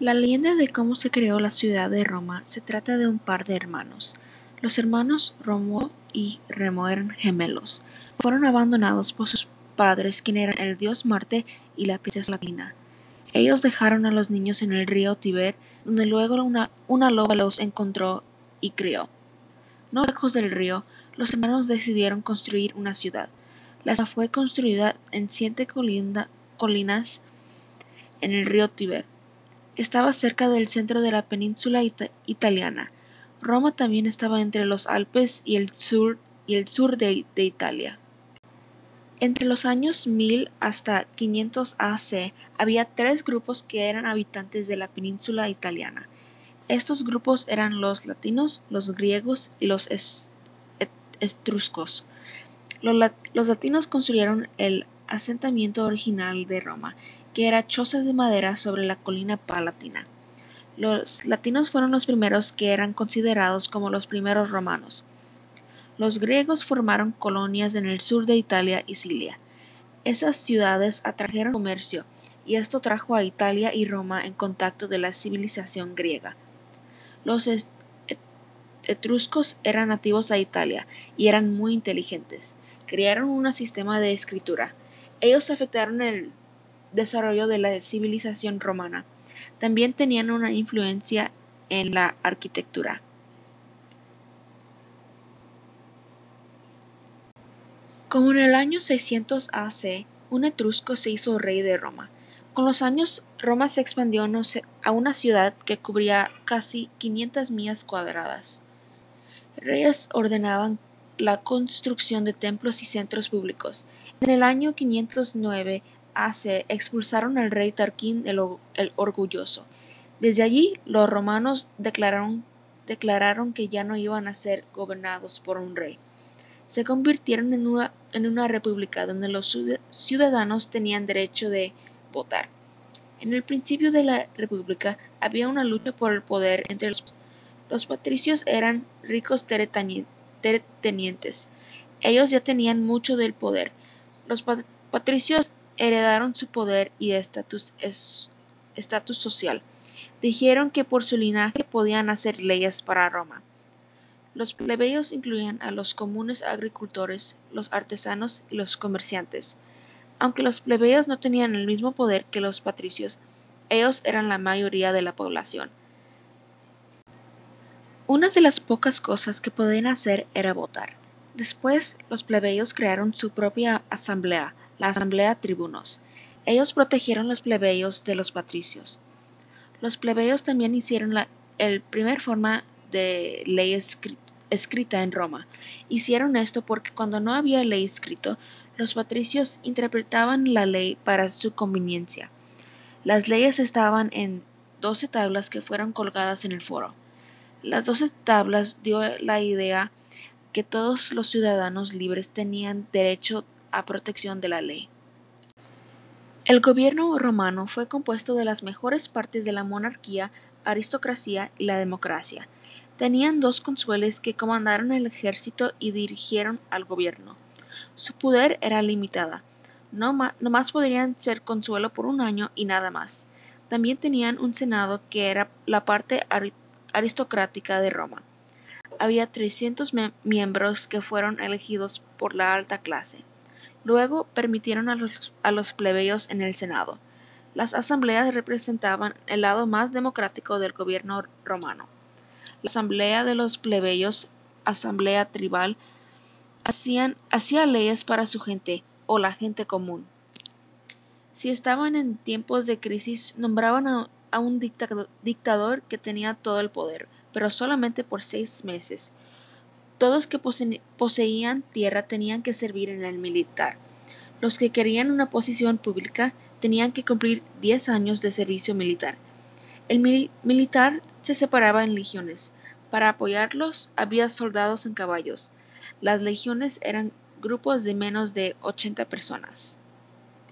La leyenda de cómo se creó la ciudad de Roma se trata de un par de hermanos. Los hermanos Rómulo y Remo eran gemelos. Fueron abandonados por sus padres, quienes eran el dios Marte y la princesa Latina. Ellos dejaron a los niños en el río Tiber, donde luego una, una loba los encontró y crió. No lejos del río, los hermanos decidieron construir una ciudad. La ciudad fue construida en siete colinas en el río Tiber. Estaba cerca del centro de la península italiana. Roma también estaba entre los Alpes y el sur, y el sur de, Italia. Entre los años 1000 hasta 500 AC había tres grupos que eran habitantes de la península italiana. Estos grupos eran los latinos, los griegos y los etruscos. Los, los latinos construyeron el asentamiento original de Roma, que era chozas de madera sobre la colina palatina. Los latinos fueron los primeros que eran considerados como los primeros romanos. Los griegos formaron colonias en el sur de Italia y Sicilia. Esas ciudades atrajeron comercio, y esto trajo a Italia y Roma en contacto de la civilización griega. Los etruscos eran nativos a Italia y eran muy inteligentes. Crearon un sistema de escritura. Ellos afectaron el desarrollo de la civilización romana. También tenían una influencia en la arquitectura. Como en el año 600 AC, un etrusco se hizo rey de Roma. Con los años, Roma se expandió a una ciudad que cubría casi 500 millas cuadradas. Reyes ordenaban la construcción de templos y centros públicos. En el año 509 Expulsaron al rey Tarquín el, el Orgulloso. Desde allí, los romanos declararon, declararon que ya no iban a ser gobernados por un rey se convirtieron en una, en una república donde los ciudadanos tenían derecho de votar. En el principio de la república había una lucha por el poder entre los los patricios eran ricos terratenientes. Ellos ya tenían mucho del poder. Los patricios heredaron su poder y estatus social. Dijeron que por su linaje podían hacer leyes para Roma. Los plebeyos incluían a los comunes agricultores, los artesanos y los comerciantes. Aunque los plebeyos no tenían el mismo poder que los patricios, ellos eran la mayoría de la población. Una de las pocas cosas que podían hacer era votar. Después, los plebeyos crearon su propia asamblea, la Asamblea Tribunos. Ellos protegieron los plebeyos de los patricios. Los plebeyos también hicieron la el primer forma de ley escrita escrita en Roma. Hicieron esto porque cuando no había ley escrito, los patricios interpretaban la ley para su conveniencia. Las leyes estaban en doce tablas que fueron colgadas en el foro. Las doce tablas dio la idea que todos los ciudadanos libres tenían derecho a protección de la ley. El gobierno romano fue compuesto de las mejores partes de la monarquía, aristocracia y la democracia. Tenían dos consueles que comandaron el ejército y dirigieron al gobierno. Su poder era limitada. No, más podrían ser consuelo por un año y nada más. También tenían un senado que era la parte aristocrática de Roma. Había 300 miembros que fueron elegidos por la alta clase. Luego permitieron a los, a los plebeyos en el Senado. Las asambleas representaban el lado más democrático del gobierno romano. La asamblea de los plebeyos, asamblea tribal, hacían, hacía leyes para su gente o la gente común. Si estaban en tiempos de crisis, nombraban a, un dictador que tenía todo el poder, pero solamente por seis meses. Todos que poseían tierra tenían que servir en el militar. Los que querían una posición pública tenían que cumplir diez años de servicio militar. El militar se separaba en legiones. Para apoyarlos había soldados en caballos. Las legiones eran grupos de menos de 80 personas.